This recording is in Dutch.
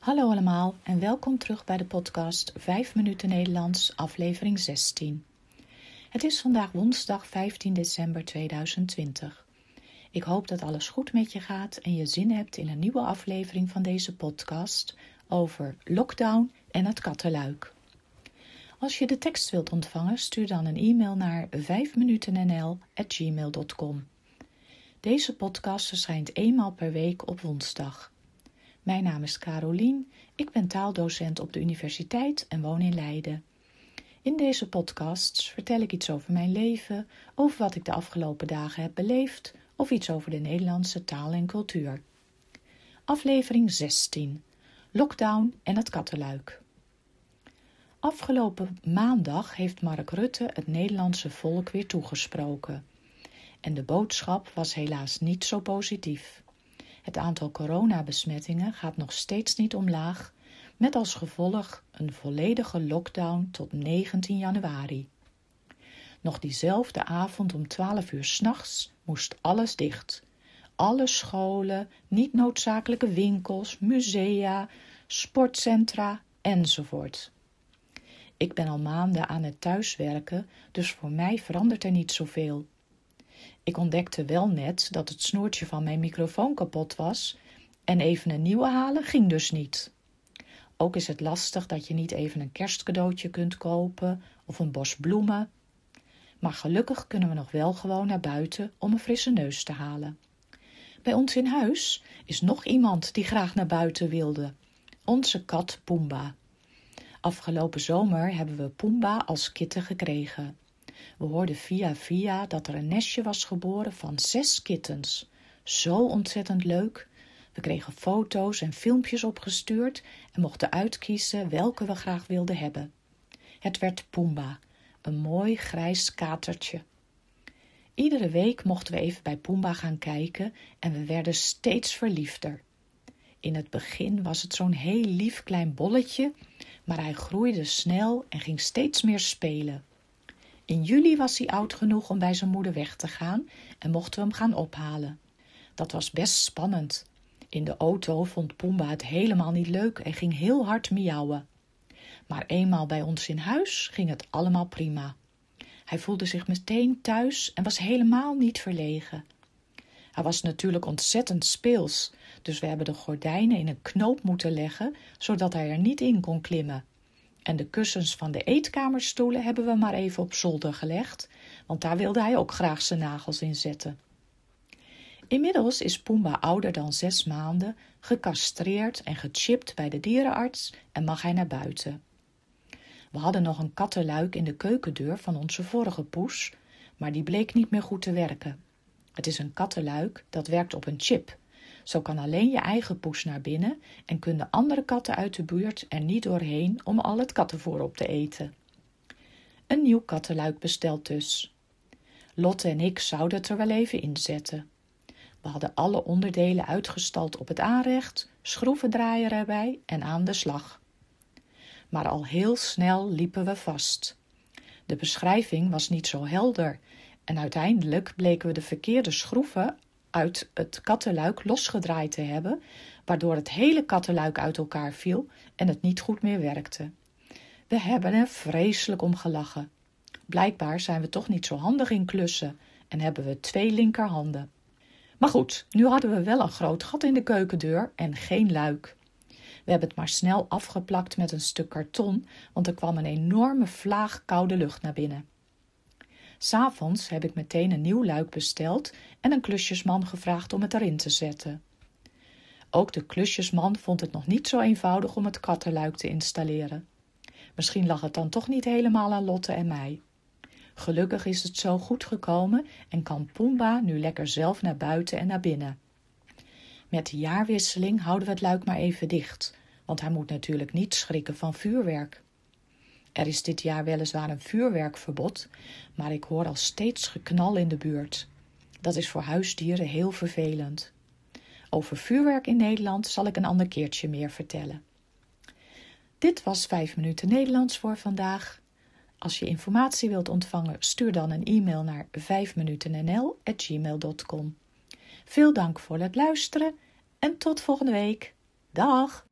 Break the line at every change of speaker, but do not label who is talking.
Hallo allemaal en welkom terug bij de podcast 5 minuten Nederlands, aflevering 16. Het is vandaag woensdag 15 december 2020. Ik hoop dat alles goed met je gaat en je zin hebt in een nieuwe aflevering van deze podcast over lockdown en het kattenluik. Als je de tekst wilt ontvangen, stuur dan een e-mail naar 5minutennl@gmail.com. Deze podcast verschijnt eenmaal per week op woensdag. Mijn naam is Carolien, ik ben taaldocent op de universiteit en woon in Leiden. In deze podcasts vertel ik iets over mijn leven, over wat ik de afgelopen dagen heb beleefd of iets over de Nederlandse taal en cultuur. Aflevering 16: Lockdown en het kattenluik. Afgelopen maandag heeft Mark Rutte het Nederlandse volk weer toegesproken. En de boodschap was helaas niet zo positief. Het aantal coronabesmettingen gaat nog steeds niet omlaag, met als gevolg een volledige lockdown tot 19 januari. Nog diezelfde avond om 12 uur s'nachts moest alles dicht. Alle scholen, niet noodzakelijke winkels, musea, sportcentra enzovoort. Ik ben al maanden aan het thuiswerken, dus voor mij verandert er niet zoveel. Ik ontdekte wel net dat het snoertje van mijn microfoon kapot was en even een nieuwe halen ging dus niet. Ook is het lastig dat je niet even een kerstcadeautje kunt kopen of een bos bloemen. Maar gelukkig kunnen we nog wel gewoon naar buiten om een frisse neus te halen. Bij ons in huis is nog iemand die graag naar buiten wilde. Onze kat Pumba. Afgelopen zomer hebben we Pumba als kitten gekregen. We hoorden via via dat er een nestje was geboren van zes kittens. Zo ontzettend leuk. We kregen foto's en filmpjes opgestuurd en mochten uitkiezen welke we graag wilden hebben. Het werd Pumba, een mooi grijs katertje. Iedere week mochten we even bij Pumba gaan kijken en we werden steeds verliefder. In het begin was het zo'n heel lief klein bolletje, maar hij groeide snel en ging steeds meer spelen. In juli was hij oud genoeg om bij zijn moeder weg te gaan en mochten we hem gaan ophalen. Dat was best spannend. In de auto vond Pumba het helemaal niet leuk en ging heel hard miauwen. Maar eenmaal bij ons in huis ging het allemaal prima. Hij voelde zich meteen thuis en was helemaal niet verlegen. Hij was natuurlijk ontzettend speels, dus we hebben de gordijnen in een knoop moeten leggen, zodat hij er niet in kon klimmen. En de kussens van de eetkamerstoelen hebben we maar even op zolder gelegd, want daar wilde hij ook graag zijn nagels in zetten. Inmiddels is Pumba ouder dan zes maanden, gecastreerd en gechipt bij de dierenarts en mag hij naar buiten. We hadden nog een kattenluik in de keukendeur van onze vorige poes, maar die bleek niet meer goed te werken. Het is een kattenluik dat werkt op een chip. Zo kan alleen je eigen poes naar binnen en kunnen andere katten uit de buurt er niet doorheen om al het kattenvoer op te eten. Een nieuw kattenluik besteld dus. Lotte en ik zouden het er wel even inzetten. We hadden alle onderdelen uitgestald op het aanrecht, schroevendraaier erbij en aan de slag. Maar al heel snel liepen we vast. De beschrijving was niet zo helder en uiteindelijk bleken we de verkeerde schroeven uit het kattenluik losgedraaid te hebben, waardoor het hele kattenluik uit elkaar viel en het niet goed meer werkte. We hebben er vreselijk om gelachen. Blijkbaar zijn we toch niet zo handig in klussen en hebben we twee linkerhanden. Maar goed, nu hadden we wel een groot gat in de keukendeur en geen luik. We hebben het maar snel afgeplakt met een stuk karton, want er kwam een enorme vlaag koude lucht naar binnen. S'avonds heb ik meteen een nieuw luik besteld en een klusjesman gevraagd om het erin te zetten. Ook de klusjesman vond het nog niet zo eenvoudig om het kattenluik te installeren. Misschien lag het dan toch niet helemaal aan Lotte en mij. Gelukkig is het zo goed gekomen en kan Pumba nu lekker zelf naar buiten en naar binnen. Met de jaarwisseling houden we het luik maar even dicht, want hij moet natuurlijk niet schrikken van vuurwerk. Er is dit jaar weliswaar een vuurwerkverbod, maar ik hoor al steeds geknal in de buurt. Dat is voor huisdieren heel vervelend. Over vuurwerk in Nederland zal ik een ander keertje meer vertellen. Dit was 5 minuten Nederlands voor vandaag. Als je informatie wilt ontvangen, stuur dan een e-mail naar 5minutennl@gmail.com. Veel dank voor het luisteren en tot volgende week. Dag!